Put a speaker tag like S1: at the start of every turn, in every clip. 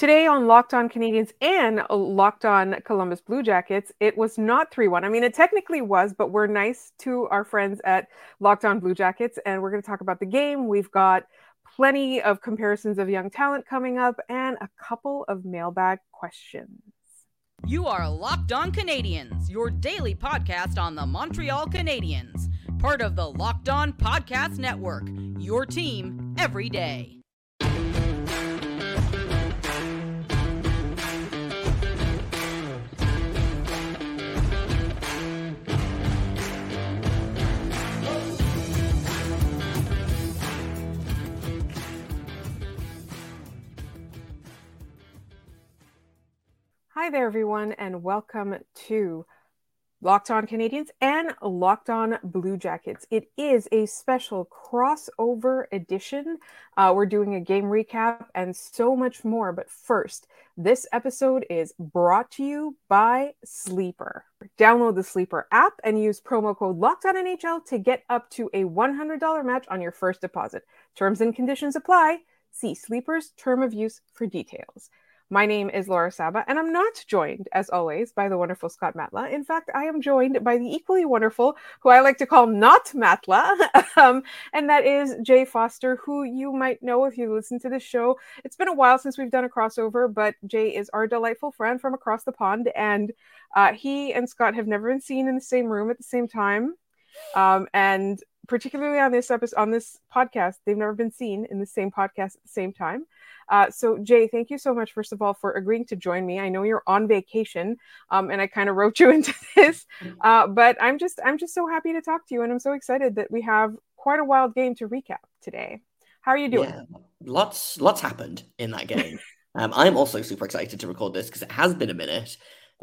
S1: Today on Locked On Canadiens and uh, Locked On Columbus Blue Jackets, it was not 3 1. I mean, it technically was, but we're nice to our friends at Locked On Blue Jackets, and we're going to talk about the game. We've got plenty of comparisons of young talent coming up and a couple of mailbag questions.
S2: You are Locked On Canadiens, your daily podcast on the Montreal Canadiens, part of the Locked On Podcast Network, your team every day.
S1: Hi there, everyone, and welcome to Locked On Canadiens and Locked On Blue Jackets. It is a special crossover edition. Uh, we're doing a game recap and so much more. But first, this episode is brought to you by Sleeper. Download the Sleeper app and use promo code Locked On NHL to get up to a $100 match on your first deposit. Terms and conditions apply. See Sleeper's term of use for details. My name is Laura Saba, and I'm not joined, as always, by the wonderful Scott Matla. In fact, I am joined by the equally wonderful, who I like to call not Matla, um, and that is Jay Forster, who you might know if you listen to this show. It's been a while since we've done a crossover, but Jay is our delightful friend from across the pond, and uh, he and Scott have never been seen in the same room at the same time. Um, and particularly on this episode, on this podcast, they've never been seen in the same podcast at the same time. Uh, so, Jay, thank you so much, first of all, for agreeing to join me. I know you're on vacation, um, and I kind of wrote you into this, uh, but I'm just I'm just so happy to talk to you, and I'm so excited that we have quite a wild game to recap today. How are you doing? Yeah,
S3: lots lots happened in that game. um, I'm also super excited to record this because it has been a minute.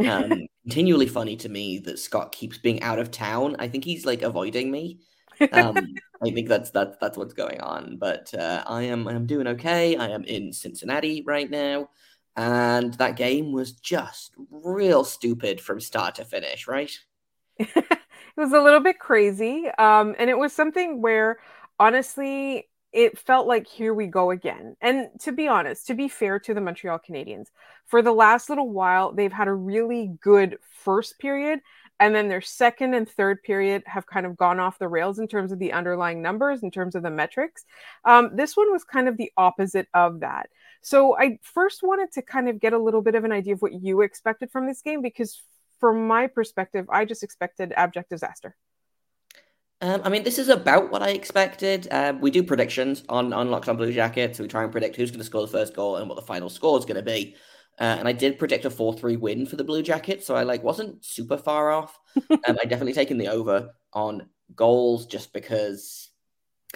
S3: Um, continually funny to me that Scott keeps being out of town. I think he's like avoiding me. Um, I think that's that's that's what's going on. But uh, I am I am doing okay. I am in Cincinnati right now, and that game was just real stupid from start to finish. Right?
S1: it was a little bit crazy, um, and it was something where honestly it felt like here we go again. And to be honest, to be fair to the Montreal Canadiens, for the last little while, they've had a really good first period and then their second and third period have kind of gone off the rails in terms of the underlying numbers, in terms of the metrics. Um, this one was kind of the opposite of that. So I first wanted to kind of get a little bit of an idea of what you expected from this game, because from my perspective, I just expected abject disaster.
S3: Um, I mean, this is about what I expected. Uh, we do predictions on, on Locked on Blue Jackets. We try and predict who's going to score the first goal and what the final score is going to be. Uh, and I did predict a 4-3 win for the Blue Jackets, so I like wasn't super far off. um, I definitely taken the over on goals just because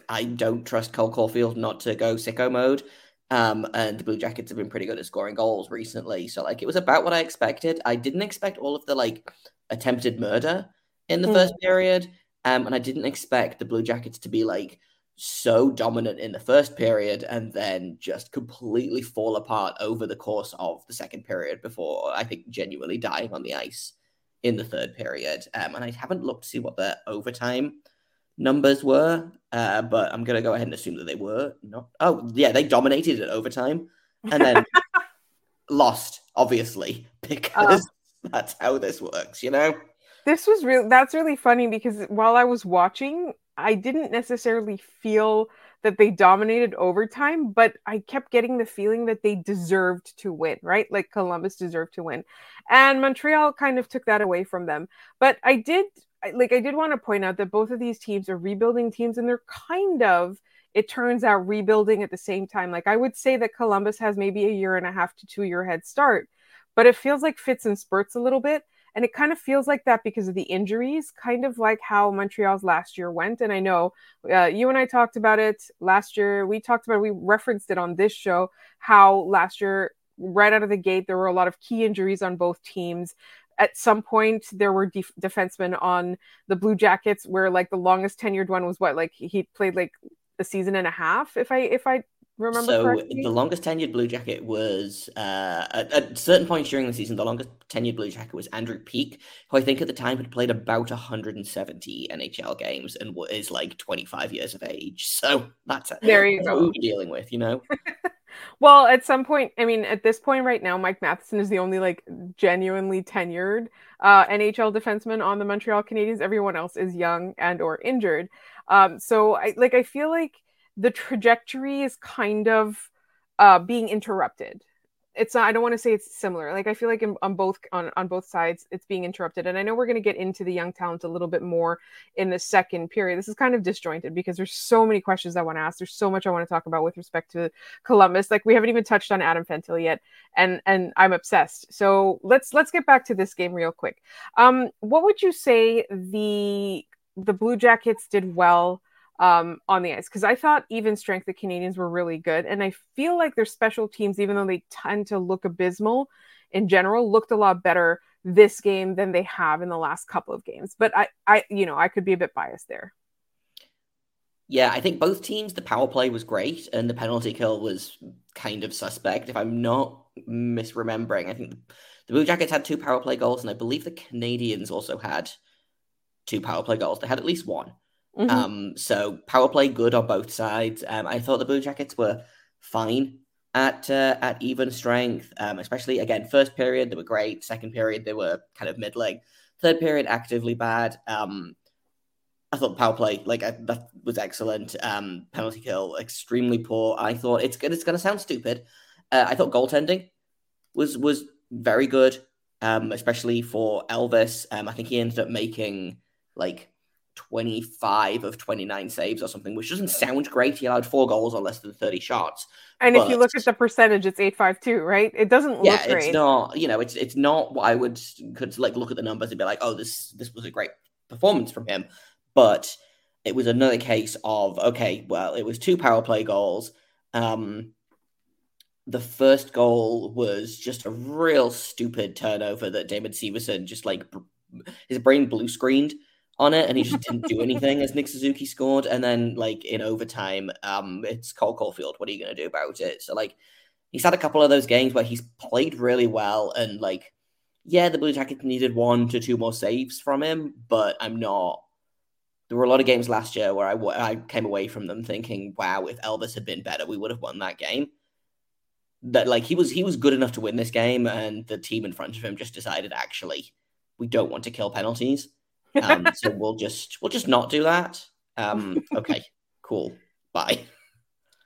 S3: I don't trust Cole Caufield not to go sicko mode. Um, and the Blue Jackets have been pretty good at scoring goals recently. So like it was about what I expected. I didn't expect all of the like attempted murder in the mm. first period. Um, and I didn't expect the Blue Jackets to be like so dominant in the first period and then just completely fall apart over the course of the second period before I think genuinely dying on the ice in the third period. Um, and I haven't looked to see what the overtime numbers were, uh, but I'm going to go ahead and assume that they were not. Oh, yeah, they dominated at overtime and then lost, obviously, because uh, that's how this works, you know?
S1: This was real. That's really funny because while I was watching, I didn't necessarily feel that they dominated overtime, but I kept getting the feeling that they deserved to win, right? Like Columbus deserved to win. And Montreal kind of took that away from them. But I did like I did want to point out that both of these teams are rebuilding teams and they're kind of it turns out rebuilding at the same time. Like I would say that Columbus has maybe a year and a half to 2 year head start, but it feels like fits and spurts a little bit. And it kind of feels like that because of the injuries, kind of like how Montreal's last year went. And I know uh, you and I talked about it last year. We talked about, it, we referenced it on this show, how last year, right out of the gate, there were a lot of key injuries on both teams. At some point, there were def- defensemen on the Blue Jackets where like the longest tenured one was what, like he played like a season and a half, if I if I remember
S3: so
S1: correctly?
S3: the longest tenured Blue Jacket was uh, at, at, certain points during the season. The longest tenured Blue Jacket was Andrew Peeke, who I think at the time had played about 170 NHL games and is like 25 years of age. So that's
S1: there you go.
S3: Who we're dealing with, you know.
S1: well, at some point, I mean, at this point right now, Mike Matheson is the only like genuinely tenured uh, NHL defenseman on the Montreal Canadiens. Everyone else is young and or injured. Um, so I like I feel like the trajectory is kind of uh, being interrupted. It's not i don't want to say it's similar like i feel like in, on both on, on both sides it's being interrupted and i know we're going to get into the young talent a little bit more in the second period. This is kind of disjointed because there's so many questions i want to ask there's so much i want to talk about with respect to columbus like we haven't even touched on adam fantilli yet and and i'm obsessed. So let's let's get back to this game real quick. Um what would you say the the blue jackets did well um, on the ice because I thought even strength the Canadiens were really good, and I feel like their special teams, even though they tend to look abysmal in general, looked a lot better this game than they have in the last couple of games. But I, I, you know, I could be a bit biased there.
S3: Yeah, I think both teams, the power play was great and the penalty kill was kind of suspect. If I'm not misremembering, I think the Blue Jackets had two power play goals, and I believe the Canadiens also had two power play goals. They had at least one. Mm-hmm. Um, so power play good on both sides. Um, I thought the Blue Jackets were fine at uh, at even strength. Um, especially again, first period they were great. Second period they were kind of middling. Third period actively bad. Um, I thought power play like uh, that was excellent. Um, penalty kill extremely poor. I thought it's good. It's going to sound stupid. Uh, I thought goaltending was was very good, um, especially for Elvis. Um, I think he ended up making like 25 of 29 saves or something, which doesn't sound great. He allowed four goals on less than 30 shots.
S1: And but, if you look at the percentage, it's 852, right? It doesn't yeah,
S3: look it's not, you know, it's it's not what I would could like look at the numbers and be like, oh, this this was a great performance from him. But it was another case of okay, well, it was two power play goals. Um the first goal was just a real stupid turnover that David Severson just like his brain blue screened on it, and he just didn't do anything as Nick Suzuki scored. And then, like in overtime, um, it's Cole Caufield. What are you going to do about it? So, like, he's had a couple of those games where he's played really well, and like, yeah, the Blue Jackets needed one to two more saves from him, but I'm not. There were a lot of games last year where I, I came away from them thinking, wow, if Elvis had been better, we would have won that game. That like he was he was good enough to win this game, and the team in front of him just decided actually we don't want to kill penalties. Um, so we'll just we'll just not do that. Um, okay, cool. Bye.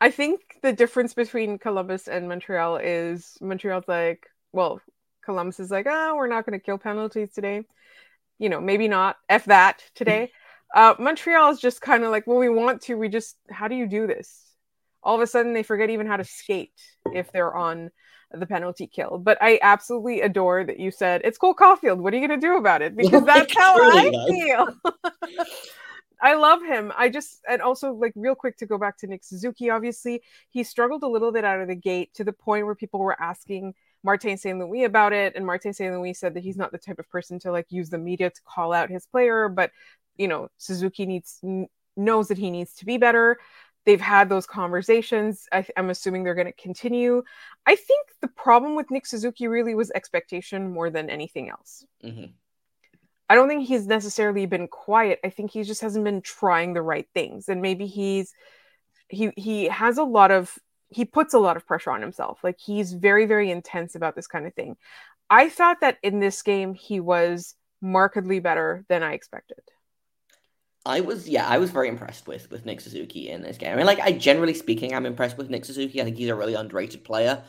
S1: I think the difference between Columbus and Montreal is Montreal's like, well, Columbus is like, oh, we're not going to kill penalties today. You know, maybe not. F that today. uh, Montreal is just kind of like, well, we want to. We just, how do you do this? All of a sudden, they forget even how to skate if they're on the penalty kill. But I absolutely adore that you said it's Cole Caufield. What are you going to do about it? Because that's how I feel. I love him. I just and also like real quick to go back to Nick Suzuki. Obviously, he struggled a little bit out of the gate to the point where people were asking Martin St. Louis about it, and Martin St. Louis said that he's not the type of person to like use the media to call out his player, but you know Suzuki needs knows that he needs to be better they've had those conversations. I, am assuming they're going to continue. I think the problem with Nick Suzuki really was expectation more than anything else. Mm-hmm. I don't think he's necessarily been quiet. I think he just hasn't been trying the right things, and maybe he's he he has a lot of he puts a lot of pressure on himself. Like he's very very intense about this kind of thing. I thought that in this game he was markedly better than I expected.
S3: I was yeah, I was very impressed with with Nick Suzuki in this game. I mean, like I generally speaking, I'm impressed with Nick Suzuki. I think he's a really underrated player.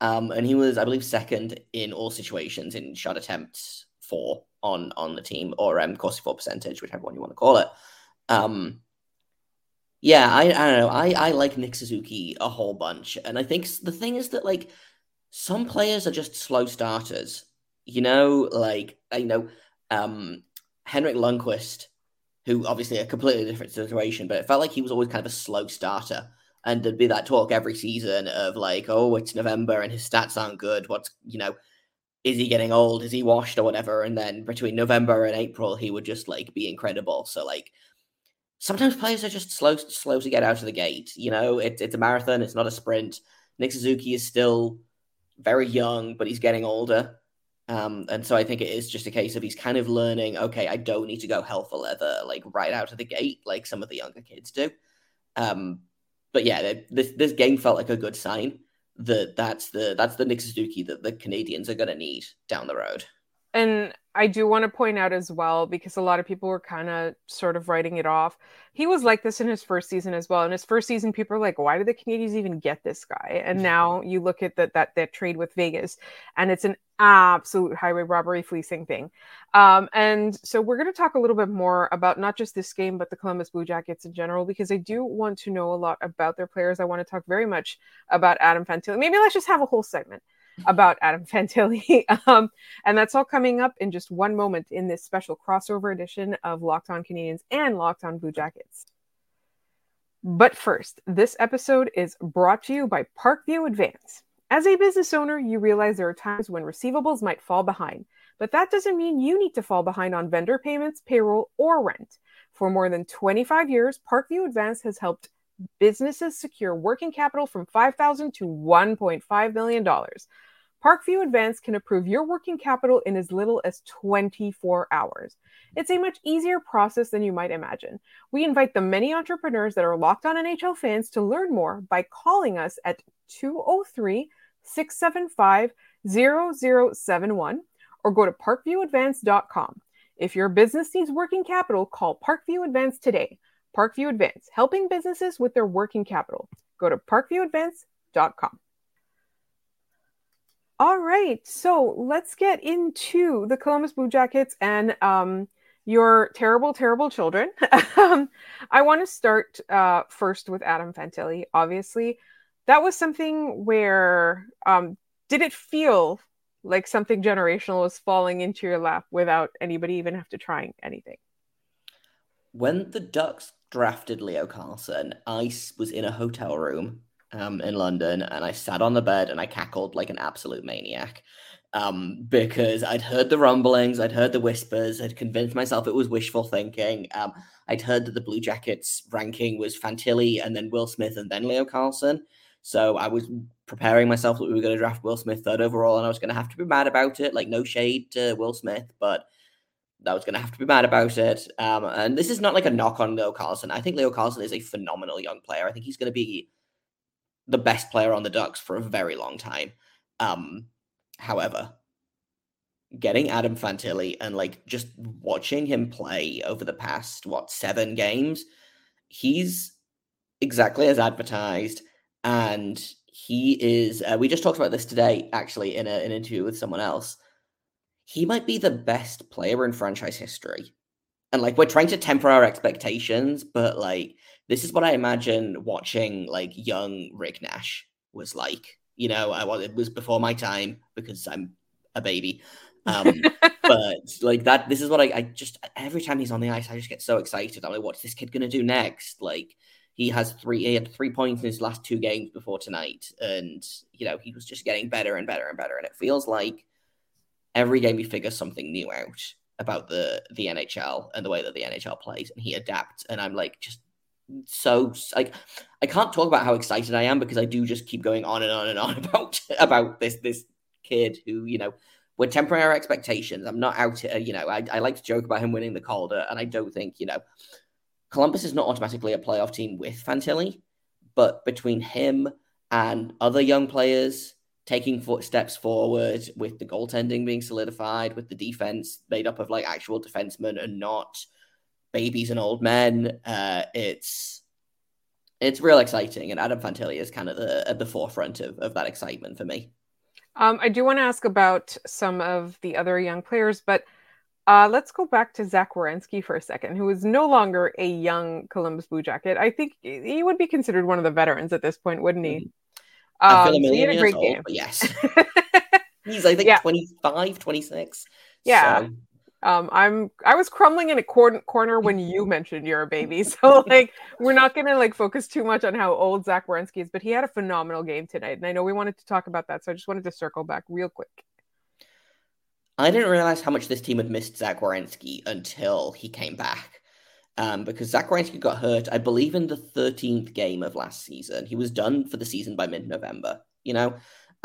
S3: Um, and he was, I believe, second in all situations in shot attempts for on on the team or um Corsi percentage, whichever one you want to call it. Um, yeah, I I don't know. I I like Nick Suzuki a whole bunch, and I think the thing is that like some players are just slow starters. You know, like you know, um, Henrik Lundqvist who obviously a completely different situation, but it felt like he was always kind of a slow starter. And there'd be that talk every season of like, oh, it's November and his stats aren't good. What's, you know, is he getting old? Is he washed or whatever? And then between November and April, he would just like be incredible. So, like, sometimes players are just slow, slow to get out of the gate. You know, it, it's a marathon, it's not a sprint. Nick Suzuki is still very young, but he's getting older. Um, and so I think it is just a case of he's kind of learning, okay, I don't need to go hell for leather, like right out of the gate, like some of the younger kids do. Um, but yeah, this, this game felt like a good sign that that's the that's the Nick Suzuki that the Canadiens are going to need down the road.
S1: And I do want to point out as well, because a lot of people were kind of sort of writing it off. He was like this in his first season as well. In his first season, people are like, why did the Canadiens even get this guy? And now you look at that that that trade with Vegas, and it's an absolute highway robbery fleecing thing. Um, and so we're going to talk a little bit more about not just this game, but the Columbus Blue Jackets in general, because I do want to know a lot about their players. I want to talk very much about Adam Fantilli. Maybe let's just have a whole segment about Adam Fantilli. um, and that's all coming up in just one moment in this special crossover edition of Locked On Canadiens and Locked On Blue Jackets. But first, this episode is brought to you by Parkview Advance. As a business owner, you realize there are times when receivables might fall behind, but that doesn't mean you need to fall behind on vendor payments, payroll, or rent. For more than 25 years, Parkview Advance has helped businesses secure working capital from 5,000 to $1.5 million. Parkview Advance can approve your working capital in as little as 24 hours. It's a much easier process than you might imagine. We invite the many entrepreneurs that are locked on NHL fans to learn more by calling us at 203 675 0071 or go to parkviewadvance.com. If your business needs working capital, call Parkview Advance today. Parkview Advance, helping businesses with their working capital. Go to parkviewadvance.com. All right, so let's get into the Columbus Blue Jackets and um, your terrible, terrible children. um, I want to start uh, first with Adam Fantilli. Obviously, that was something where um, did it feel like something generational was falling into your lap without anybody even have to trying anything?
S3: When the Ducks drafted Leo Carlsson, I was in a hotel room um, in London and I sat on the bed and I cackled like an absolute maniac um, because I'd heard the rumblings, I'd heard the whispers, I'd convinced myself it was wishful thinking. Um, I'd heard that the Blue Jackets ranking was Fantilli and then Will Smith and then Leo Carlsson. So I was preparing myself that we were going to draft Will Smith third overall and I was going to have to be mad about it. Like, no shade to Will Smith, but I was going to have to be mad about it. Um, and this is not like a knock on Leo Carlsson. I think Leo Carlsson is a phenomenal young player. I think he's going to be the best player on the Ducks for a very long time. Um, however, getting Adam Fantilli and like just watching him play over the past what seven games, he's exactly as advertised, and he is. Uh, we just talked about this today, actually, in a, an interview with someone else he might be the best player in franchise history. And like we're trying to temper our expectations, but like this is what I imagine watching like young Rick Nash was like. You know, I was it was before my time because I'm a baby. Um, but like that, this is what I, I just every time he's on the ice, I just get so excited. I'm like, what's this kid gonna do next? Like he has three he had three points in his last two games before tonight, and you know, he was just getting better and better and better. And it feels like every game he figures something new out about the the NHL and the way that the NHL plays, and he adapts. And I'm like, just so like I can't talk about how excited I am because I do just keep going on and on and on about about this this kid who you know we're tempering our expectations. I'm not out, uh, you know, I, I like to joke about him winning the Calder, and I don't think you know Columbus is not automatically a playoff team with Fantilli, but between him and other young players taking footsteps forward with the goaltending being solidified, with the defense made up of like actual defensemen and not babies and old men. Uh, it's it's real exciting, and Adam Fantilli is kind of the, at the forefront of, of that excitement for me.
S1: Um, I do want to ask about some of the other young players, but uh, let's go back to Zach Werenski for a second, who is no longer a young Columbus Blue Jacket. I think he would be considered one of the veterans at this point, wouldn't he? Mm-hmm.
S3: Um, a million so years old, game. yes. He's I think yeah. 25, 26.
S1: Yeah. So. Um, I'm I was crumbling in a cor- corner when you mentioned you're a baby. So like we're not gonna like focus too much on how old Zach Werenski is, but he had a phenomenal game tonight. And I know we wanted to talk about that, so I just wanted to circle back real quick.
S3: I didn't realize how much this team had missed Zach Werenski until he came back um, because Zach Werenski got hurt, I believe, in the 13th game of last season. He was done for the season by mid November, you know?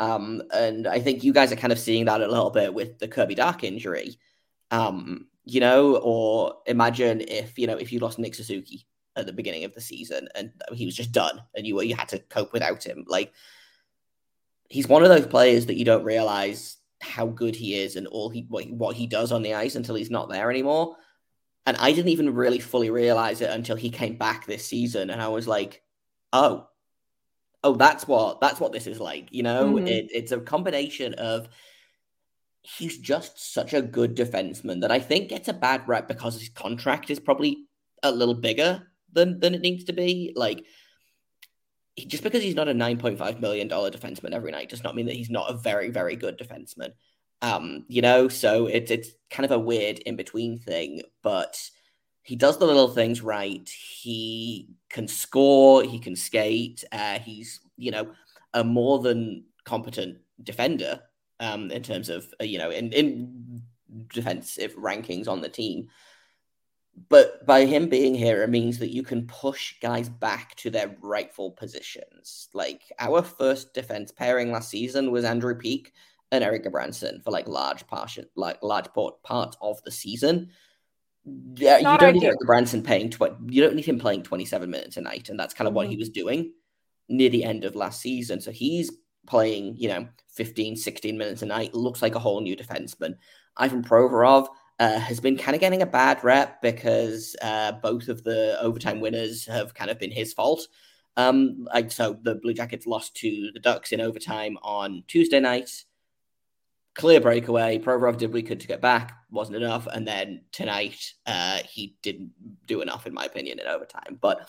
S3: Um, and I think you guys are kind of seeing that a little bit with the Kirby Dach injury, um, you know? Or imagine if, you know, if you lost Nick Suzuki at the beginning of the season and he was just done and you, you had to cope without him. Like, he's one of those players that you don't realize how good he is and all he what, what he does on the ice until he's not there anymore. And I didn't even really fully realize it until he came back this season, and I was like, "Oh, oh, that's what that's what this is like." You know, mm-hmm. it, it's a combination of he's just such a good defenseman that I think gets a bad rep because his contract is probably a little bigger than than it needs to be. Like just because he's not a nine point five million dollar defenseman every night does not mean that he's not a very very good defenseman. Um, you know, so it's it's kind of a weird in between thing, but he does the little things right. He can score. He can skate. Uh, he's you know a more than competent defender um, in terms of uh, you know in in defensive rankings on the team. But by him being here, it means that you can push guys back to their rightful positions. Like our first defense pairing last season was Andrew Peeke and Erik Branson for like large portion, like large part part of the season. Yeah, you don't need Erik Gudbranson paying tw- you don't need him playing 27 minutes a night, and that's kind of what he mm-hmm. was doing near the end of last season. So he's playing, you know, 15, 16 minutes a night. Looks like a whole new defenseman. Ivan Provorov uh, has been kind of getting a bad rep because uh, both of the overtime winners have kind of been his fault. Um, like so, the Blue Jackets lost to the Ducks in overtime on Tuesday night. Clear breakaway. Provorov did what he could to get back, wasn't enough, and then tonight uh, he didn't do enough, in my opinion, in overtime. But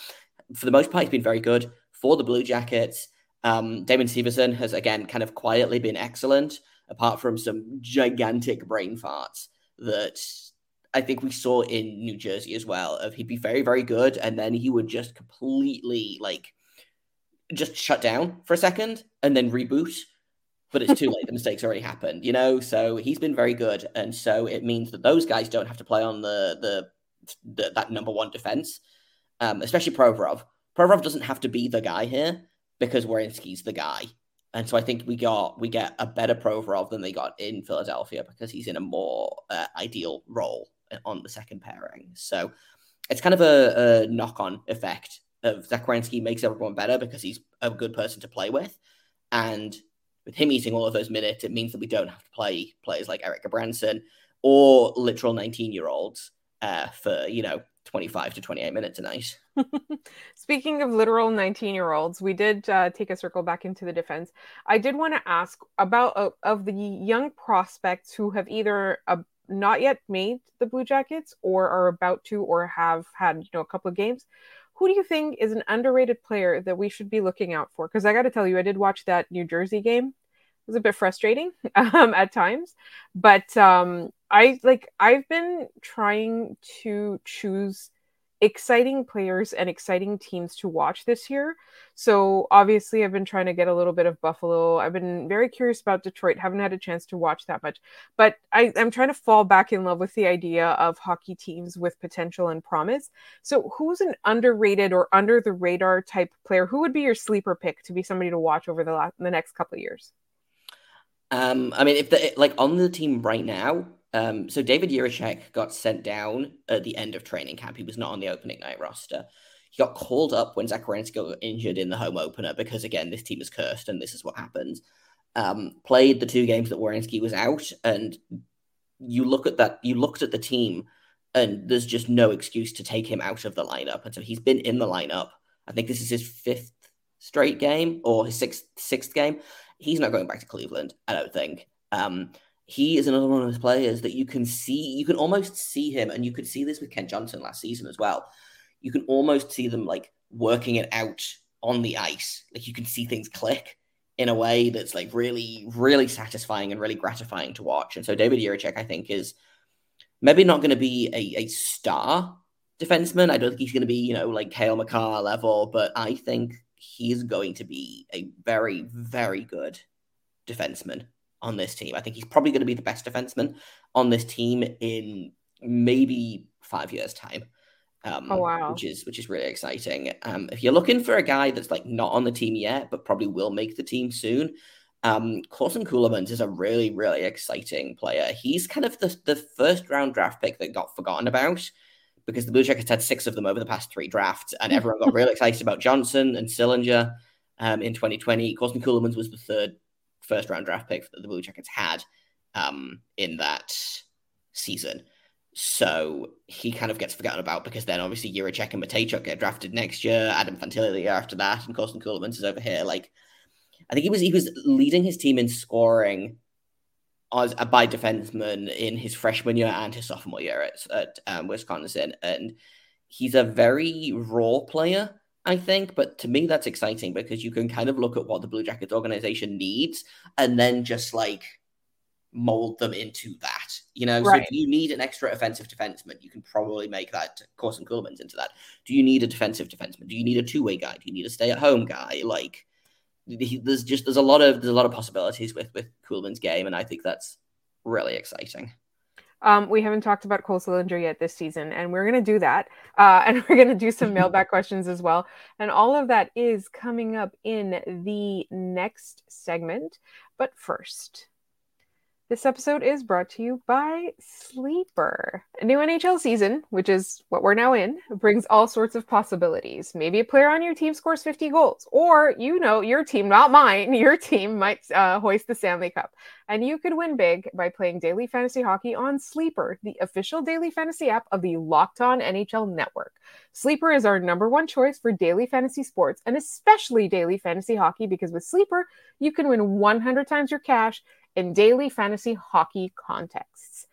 S3: for the most part, he's been very good for the Blue Jackets. Um, Damon Severson has again kind of quietly been excellent, apart from some gigantic brain farts that I think we saw in New Jersey as well. Of he'd be very, very good, and then he would just completely like just shut down for a second and then reboot. But it's too late. The mistakes already happened, you know. So he's been very good, and so it means that those guys don't have to play on the the, the that number one defense, um, especially Provorov. Provorov doesn't have to be the guy here because Werenski's the guy. And so I think we got we get a better Provorov than they got in Philadelphia because he's in a more uh, ideal role on the second pairing. So it's kind of a, a knock-on effect of Zach makes everyone better because he's a good person to play with, and with him eating all of those minutes, it means that we don't have to play players like Erik Gudbranson or literal nineteen-year-olds uh, for you know 25 to 28 minutes a night.
S1: Speaking of literal 19 year olds, we did uh, take a circle back into the defense. I did want to ask about uh, of the young prospects who have either uh, not yet made the Blue Jackets or are about to or have had you know a couple of games. Who do you think is an underrated player that we should be looking out for? Because I got to tell you, I did watch that New Jersey game. It was a bit frustrating um, at times, but um, I like I've been trying to choose exciting players and exciting teams to watch this year. So obviously I've been trying to get a little bit of Buffalo. I've been very curious about Detroit. Haven't had a chance to watch that much. But I, am trying to fall back in love with the idea of hockey teams with potential and promise. So who's an underrated or under the radar type player? Who would be your sleeper pick to be somebody to watch over the last, the next couple of years?
S3: Um, I mean, if the like on the team right now, um, so David Jiricek got sent down at the end of training camp. He was not on the opening night roster. He got called up when Zach got injured in the home opener because again, this team is cursed and this is what happens. Um, played the two games that Werenski was out, and you look at that. You looked at the team, and there's just no excuse to take him out of the lineup. And so he's been in the lineup. I think this is his fifth straight game or his sixth sixth game. He's not going back to Cleveland. I don't think. Um, he is another one of those players that you can see, you can almost see him, and you could see this with Kent Johnson last season as well. You can almost see them like working it out on the ice. Like you can see things click in a way that's like really, really satisfying and really gratifying to watch. And so David Jiricek, I think, is maybe not going to be a, a star defenseman. I don't think he's going to be, you know, like Cale Makar level, but I think he's going to be a very, very good defenseman on this team. I think he's probably going to be the best defenseman on this team in maybe five years' time. Um, oh wow! Which is which is really exciting. Um, if you're looking for a guy that's like not on the team yet, but probably will make the team soon, um, Corson Ceulemans is a really really exciting player. He's kind of the the first round draft pick that got forgotten about because the Blue Jackets had six of them over the past three drafts, and everyone got really excited about Johnson and Sillinger um, in 2020. Corson Ceulemans was the third first round draft pick that the Blue Jackets had um, in that season. So he kind of gets forgotten about because then obviously Jiricek and Mateychuk get drafted next year, Adam Fantilli the year after that, and Corson Ceulemans is over here. Like, I think he was he was leading his team in scoring as a by defenseman in his freshman year and his sophomore year at, at um, Wisconsin, and he's a very raw player. I think, but to me that's exciting because you can kind of look at what the Blue Jackets organization needs and then just like mold them into that. You know, right. so if you need an extra offensive defenseman, you can probably make that Corson Ceulemans into that. Do you need a defensive defenseman? Do you need a two way guy? Do you need a stay at home guy? Like, there's just there's a lot of there's a lot of possibilities with with Ceulemans' game, and I think that's really exciting.
S1: Um, we haven't talked about Cole Sillinger yet this season, and we're going to do that. Uh, and we're going to do some mailback questions as well. And all of that is coming up in the next segment. But first, this episode is brought to you by Sleeper. A new NHL season, which is what we're now in, brings all sorts of possibilities. Maybe a player on your team scores 50 goals, or you know, your team, not mine, your team might uh, hoist the Stanley Cup. And you could win big by playing daily fantasy hockey on Sleeper, the official daily fantasy app of the Locked On NHL network. Sleeper is our number one choice for daily fantasy sports and especially daily fantasy hockey because with Sleeper, you can win 100 times your cash in daily fantasy hockey contexts.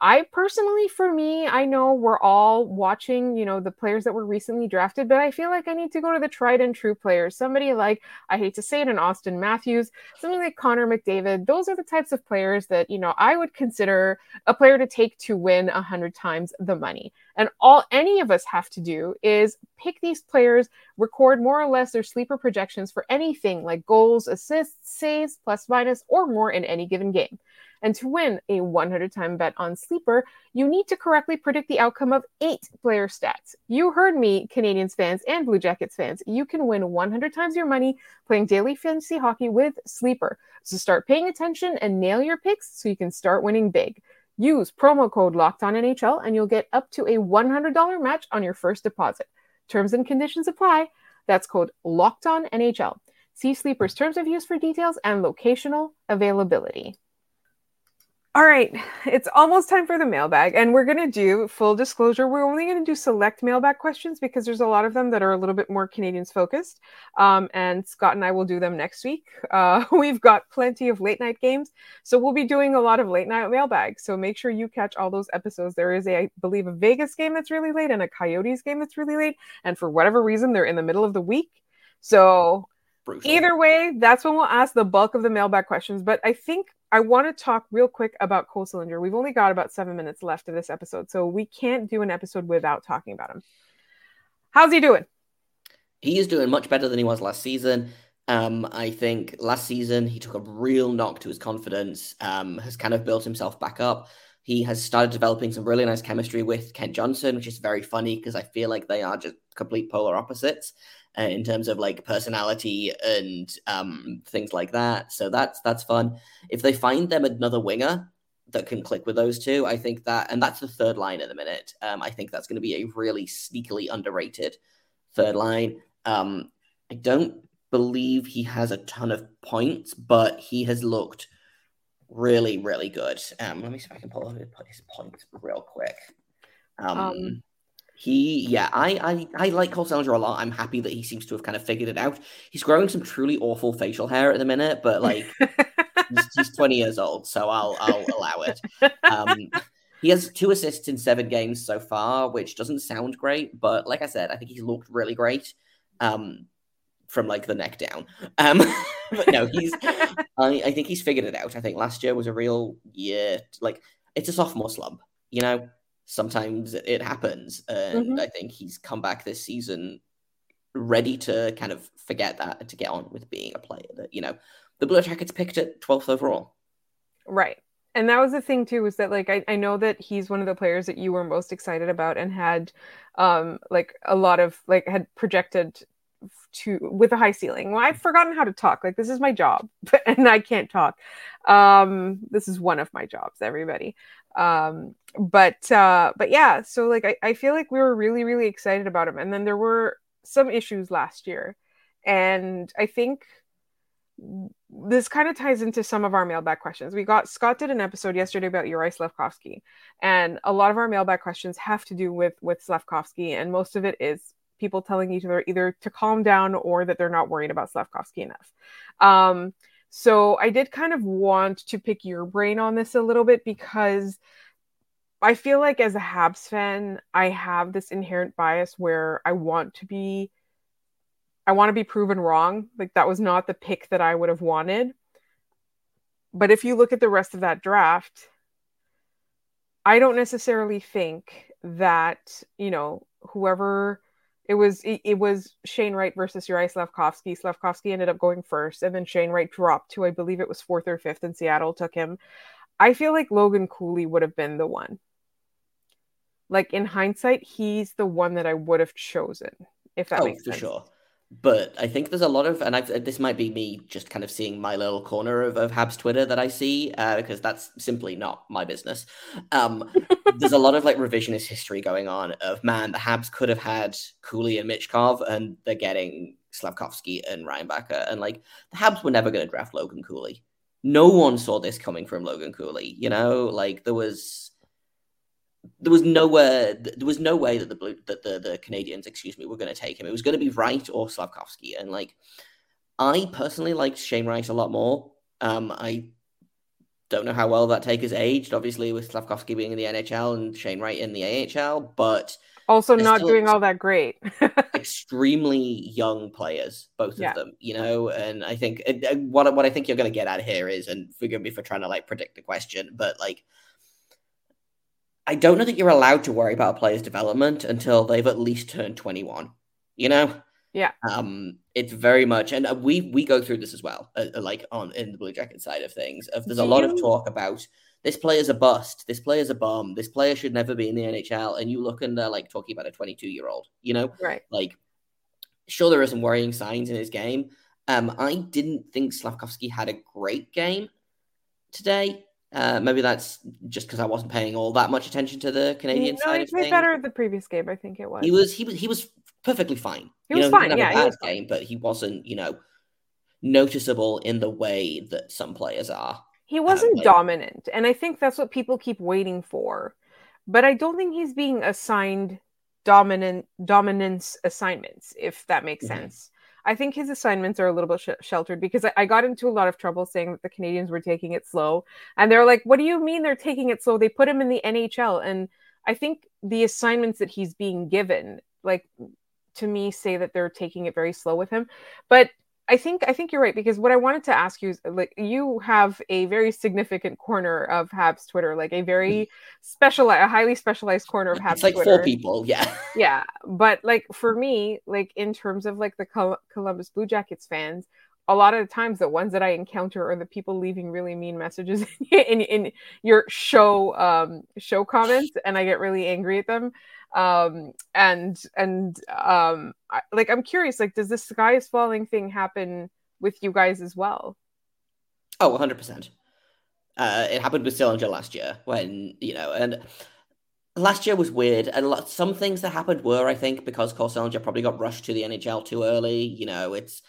S1: I personally, for me, I know we're all watching, you know, the players that were recently drafted, but I feel like I need to go to the tried and true players. Somebody like, I hate to say it, an Auston Matthews, somebody like Connor McDavid. Those are the types of players that, you know, I would consider a player to take to win a hundred times the money. And all any of us have to do is pick these players, record more or less their sleeper projections for anything like goals, assists, saves, plus minus, or more in any given game. And to win a 100 time bet on Sleeper, you need to correctly predict the outcome of eight player stats. You heard me, Canadiens fans and Blue Jackets fans. You can win 100 times your money playing daily fantasy hockey with Sleeper. So start paying attention and nail your picks so you can start winning big. Use promo code Locked On NHL and you'll get up to a $100 match on your first deposit. Terms and conditions apply. That's code Locked On NHL. See Sleeper's terms of use for details and locational availability. All right, it's almost time for the mailbag, and we're going to do full disclosure. We're only going to do select mailbag questions because there's a lot of them that are a little bit more Canadiens focused. Um, and Scott and I will do them next week. Uh, we've got plenty of late night games, so we'll be doing a lot of late night mailbag. So make sure you catch all those episodes. There is a, I believe, a Vegas game that's really late and a Coyotes game that's really late, and for whatever reason, they're in the middle of the week. So Brutal. either way, that's when we'll ask the bulk of the mailbag questions. But I think I want to talk real quick about Cole Sillinger. We've only got about seven minutes left of this episode, so we can't do an episode without talking about him. How's he doing?
S3: He is doing much better than he was last season. Um, I think last season he took a real knock to his confidence, um, has kind of built himself back up. He has started developing some really nice chemistry with Kent Johnson, which is very funny because I feel like they are just complete polar opposites uh, in terms of like personality and um, things like that. So that's that's fun. If they find them another winger that can click with those two, I think that, and that's the third line in a minute. Um, I think that's going to be a really sneakily underrated third line. Um, I don't believe he has a ton of points, but he has looked really, really good. Um, let me see if I can pull up his points real quick. Um, um, he, yeah, I, I, I like Cole Sillinger a lot. I'm happy that he seems to have kind of figured it out. He's growing some truly awful facial hair at the minute, but like he's, he's, 20 years old, so I'll, I'll allow it. Um, he has two assists in seven games so far, which doesn't sound great, but like I said, I think he's looked really great. Um, from like the neck down. Um, but no, he's. I, I think he's figured it out. I think last year was a real year. Like it's a sophomore slump, you know sometimes it happens. And mm-hmm. I think he's come back this season ready to kind of forget that and to get on with being a player that, you know, the Blue Jackets picked at 12th overall.
S1: Right. And that was the thing too, was that like I, I know that he's one of the players that you were most excited about and had um like a lot of like had projected to with a high ceiling. Well, I've forgotten how to talk. Like this is my job, and I can't talk. Um, this is one of my jobs, everybody. Um, but uh, but yeah, so like I, I feel like we were really really excited about him, and then there were some issues last year, and I think this kind of ties into some of our mailbag questions. We got Scott did an episode yesterday about Juraj Slafkovsky, and a lot of our mailbag questions have to do with with Slafkovsky, and most of it is people telling each other either to calm down or that they're not worried about Slafkovsky enough. Um, so I did kind of want to pick your brain on this a little bit because I feel like as a Habs fan, I have this inherent bias where I want to be I want to be proven wrong. Like that was not the pick that I would have wanted. But if you look at the rest of that draft, I don't necessarily think that, you know, whoever it was it, it was Shane Wright versus Juraj Slafkovsky. Slafkovsky ended up going first, and then Shane Wright dropped to I believe it was fourth or fifth, and Seattle took him. I feel like Logan Cooley would have been the one. Like in hindsight, he's the one that I would have chosen, if that
S3: oh,
S1: makes sense.
S3: for sure but I think there's a lot of, and I've, this might be me just kind of seeing my little corner of, of Habs Twitter that I see, uh, because that's simply not my business. Um, there's a lot of like revisionist history going on of man, the Habs could have had Cooley and Michkov, and they're getting Slafkovsky and Reinbacher, and like the Habs were never going to draft Logan Cooley. No one saw this coming from Logan Cooley. You know, like there was there was nowhere there was no way that the blue that the, the Canadiens, excuse me, were going to take him. It was going to be Wright or Slafkovsky, And like I personally liked Shane Wright a lot more. Um, I don't know how well that take has aged, obviously, with Slafkovsky being in the NHL and Shane Wright in the AHL, but
S1: also not doing all that great.
S3: extremely young players, both yeah. of them, you know. And I think what what I think you're going to get at here is, and forgive me for trying to like predict the question, but like I don't know that you're allowed to worry about a player's development until they've at least turned 21. You know?
S1: Yeah.
S3: Um, it's very much, and uh, we we go through this as well, uh, uh, like on in the Blue Jacket side of things. Of there's a lot of talk about this player's a bust, this player's a bum, this player should never be in the NHL, and you look and they're like talking about a 22 year old. You know,
S1: right?
S3: Like, sure, there are some worrying signs in his game. Um, I didn't think Slafkovsky had a great game today. Uh, maybe that's just because I wasn't paying all that much attention to the Canadian no, side he
S1: played better at the previous game. I think it was.
S3: He was. He was. He was perfectly fine.
S1: He you was know, fine. He yeah,
S3: he
S1: was
S3: game, but he wasn't. You know, noticeable in the way that some players are.
S1: He wasn't um, dominant, and I think that's what people keep waiting for. But I don't think he's being assigned dominant dominance assignments, if that makes mm-hmm. sense. I think his assignments are a little bit sh- sheltered because I-, I got into a lot of trouble saying that the Canadiens were taking it slow. And they're like, what do you mean they're taking it slow? They put him in the NHL. And I think the assignments that he's being given, like to me, say that they're taking it very slow with him. But I think I think you're right because what I wanted to ask you is like you have a very significant corner of Habs Twitter, like a very mm. special, a highly specialized corner of Habs.
S3: It's like
S1: Twitter.
S3: four people, yeah,
S1: yeah. But like for me, like in terms of like the Columbus Blue Jackets fans, a lot of the times the ones that I encounter are the people leaving really mean messages in, in, your show um, show comments, and I get really angry at them. Um and and um I, like i'm curious like does the sky is falling thing happen with you guys as well?
S3: Oh 100% uh it happened with Sillinger last year when you know and last year was weird and lot, some things that happened were i think because Cole Sillinger probably got rushed to the nhl too early you know it's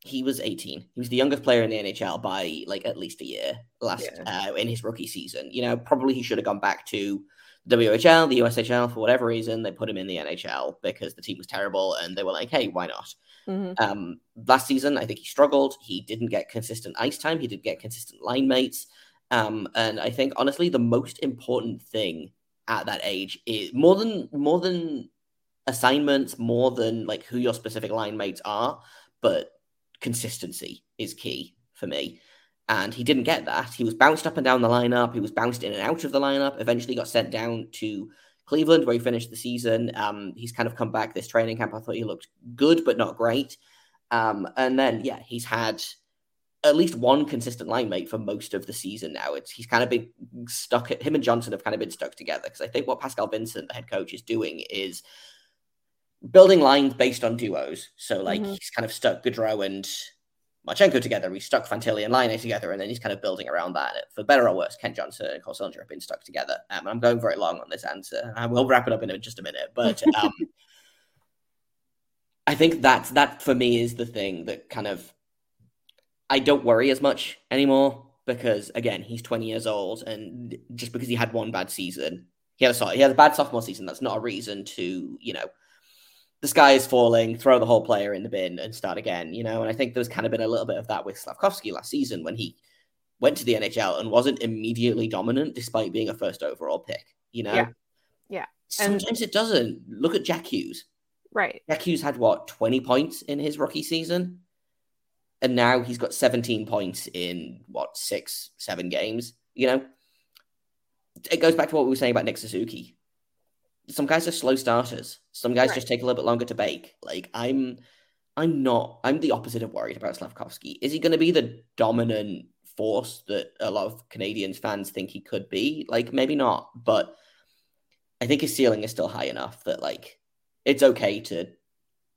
S3: he was 18 he was the youngest player in the nhl by like at least a year last yeah. uh, in his rookie season you know probably he should have gone back to WHL, the USHL, for whatever reason, they put him in the NHL because the team was terrible and they were like, hey, why not? Mm-hmm. Um, last season, I think he struggled. He didn't get consistent ice time, he didn't get consistent line mates. Um, and I think, honestly, the most important thing at that age is more than more than assignments, more than like who your specific line mates are, but consistency is key for me and he didn't get that. He was bounced up and down the lineup. He was bounced in and out of the lineup. Eventually, got sent down to Cleveland, where he finished the season. Um, he's kind of come back this training camp. I thought he looked good, but not great. Um, and then, yeah, he's had at least one consistent line mate for most of the season now. It's he's kind of been stuck. Him and Johnson have kind of been stuck together because I think what Pascal Vincent, the head coach, is doing is building lines based on duos. So like mm-hmm. he's kind of stuck Gaudreau and Marchenko together. We stuck Fantilli and Laine together, and then he's kind of building around that. For better or worse, Kent Johnson and Cole Sillinger have been stuck together. Um, I'm going very long on this answer. I will wrap it up in just a minute, but um, I think that that for me is the thing that kind of I don't worry as much anymore because again, he's 20 years old, and just because he had one bad season, he had a he had a bad sophomore season. That's not a reason to you know the sky is falling, throw the whole player in the bin and start again. You know, and I think there's kind of been a little bit of that with Slafkovsky last season when he went to the NHL and wasn't immediately dominant despite being a first overall pick. You know,
S1: yeah, yeah.
S3: Sometimes and... it doesn't. Look at Jack Hughes.
S1: Right.
S3: Jack Hughes had what 20 points in his rookie season and now he's got 17 points in what six, seven games. You know, it goes back to what we were saying about Nick Suzuki. Some guys are slow starters. Some guys right. just take a little bit longer to bake. Like I'm, I'm not. I'm the opposite of worried about Slafkovsky. Is he going to be the dominant force that a lot of Canadiens fans think he could be? Like maybe not, but I think his ceiling is still high enough that like it's okay to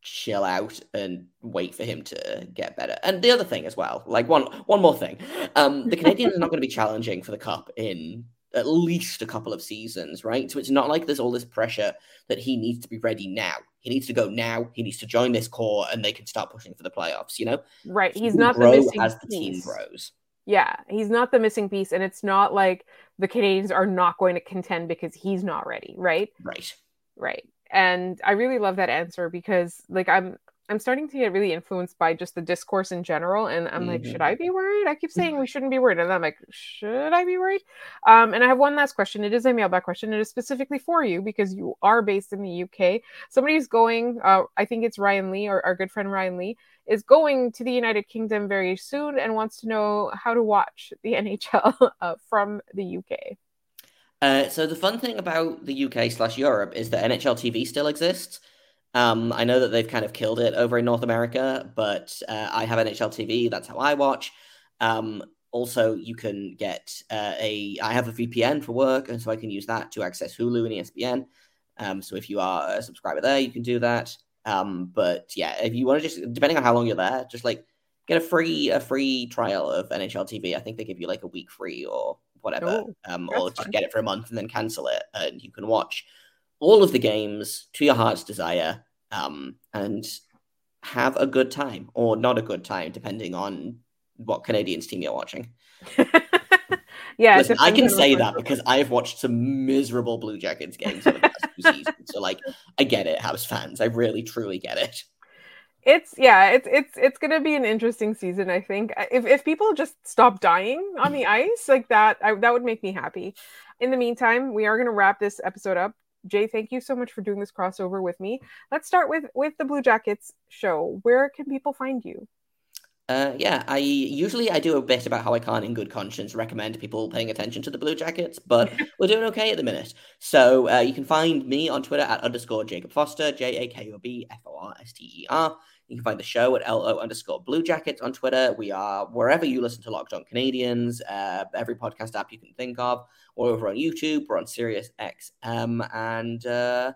S3: chill out and wait for him to get better. And the other thing as well, like one one more thing, um, the Canadiens are not going to be challenging for the cup in at least a couple of seasons, right? So it's not like there's all this pressure that he needs to be ready now. He needs to go now. He needs to join this core, and they can start pushing for the playoffs. You know,
S1: right? He's not the missing
S3: as
S1: the
S3: piece. team grows.
S1: Yeah, he's not the missing piece, and it's not like the Canadiens are not going to contend because he's not ready, right?
S3: Right.
S1: Right and i really love that answer because like i'm i'm starting to get really influenced by just the discourse in general and i'm mm-hmm. like should i be worried? I keep saying we shouldn't be worried and i'm like should i be worried? Um, and i have one last question. It is a mailbag question. It is specifically for you because you are based in the uk somebody's going uh, i think it's ryan lee or our good friend ryan lee is going to the united kingdom very soon and wants to know how to watch the nhl uh, from the uk
S3: uh, so the fun thing about the UK slash Europe is that NHL TV still exists. Um, I know that they've kind of killed it over in North America, but uh, I have NHL TV. That's how I watch. Um, also, you can get uh, a. I have a VPN for work, and so I can use that to access Hulu and ESPN. Um, so if you are a subscriber there, you can do that. Um, but yeah, if you want to just depending on how long you're there, just like get a free a free trial of NHL TV. I think they give you like a week free or whatever, oh, um, or just fun. get it for a month and then cancel it, and you can watch all of the games to your heart's desire, um, and have a good time or not a good time, depending on what Canadiens team you're watching.
S1: yeah,
S3: Listen, I can say that because I've watched some miserable Blue Jackets games over the past two seasons. So, like, I get it, House fans. I really, truly get it
S1: it's yeah it's it's it's gonna be an interesting season i think if, if people just stop dying on the ice like that I, that would make me happy in the meantime we are gonna wrap this episode up jay thank you so much for doing this crossover with me. Let's start with with the blue jackets show. Where can people find you
S3: uh, yeah, I usually I do a bit about how I can't, in good conscience, recommend people paying attention to the Blue Jackets, but we're doing okay at the minute. So uh, you can find me on Twitter at underscore Jakob Forster, J A K O B F O R S T E R. You can find the show at LO underscore Blue Jackets on Twitter. We are wherever you listen to Locked On Canadiens, uh, every podcast app you can think of. We're over on YouTube. We're on Sirius XM, and uh,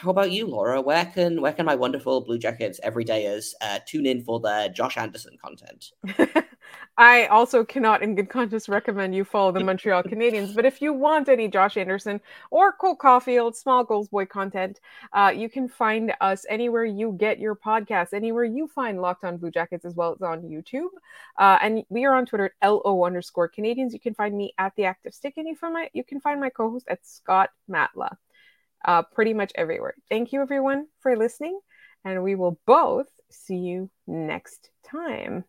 S3: how about you, Laura? Where can where can my wonderful Blue Jackets everydayers uh, tune in for their Josh Anderson content?
S1: I also cannot, in good conscience, recommend you follow the Montreal Canadiens. But if you want any Josh Anderson or Cole Caufield small goals boy content, uh, you can find us anywhere you get your podcasts, anywhere you find Locked On Blue Jackets, as well as on YouTube. Uh, and we are on Twitter at lo underscore Canadiens. You can find me at the Active Stick, and you find my you can find my co-host at Scott Matla uh, pretty much everywhere. Thank you, everyone, for listening, and we will both see you next time.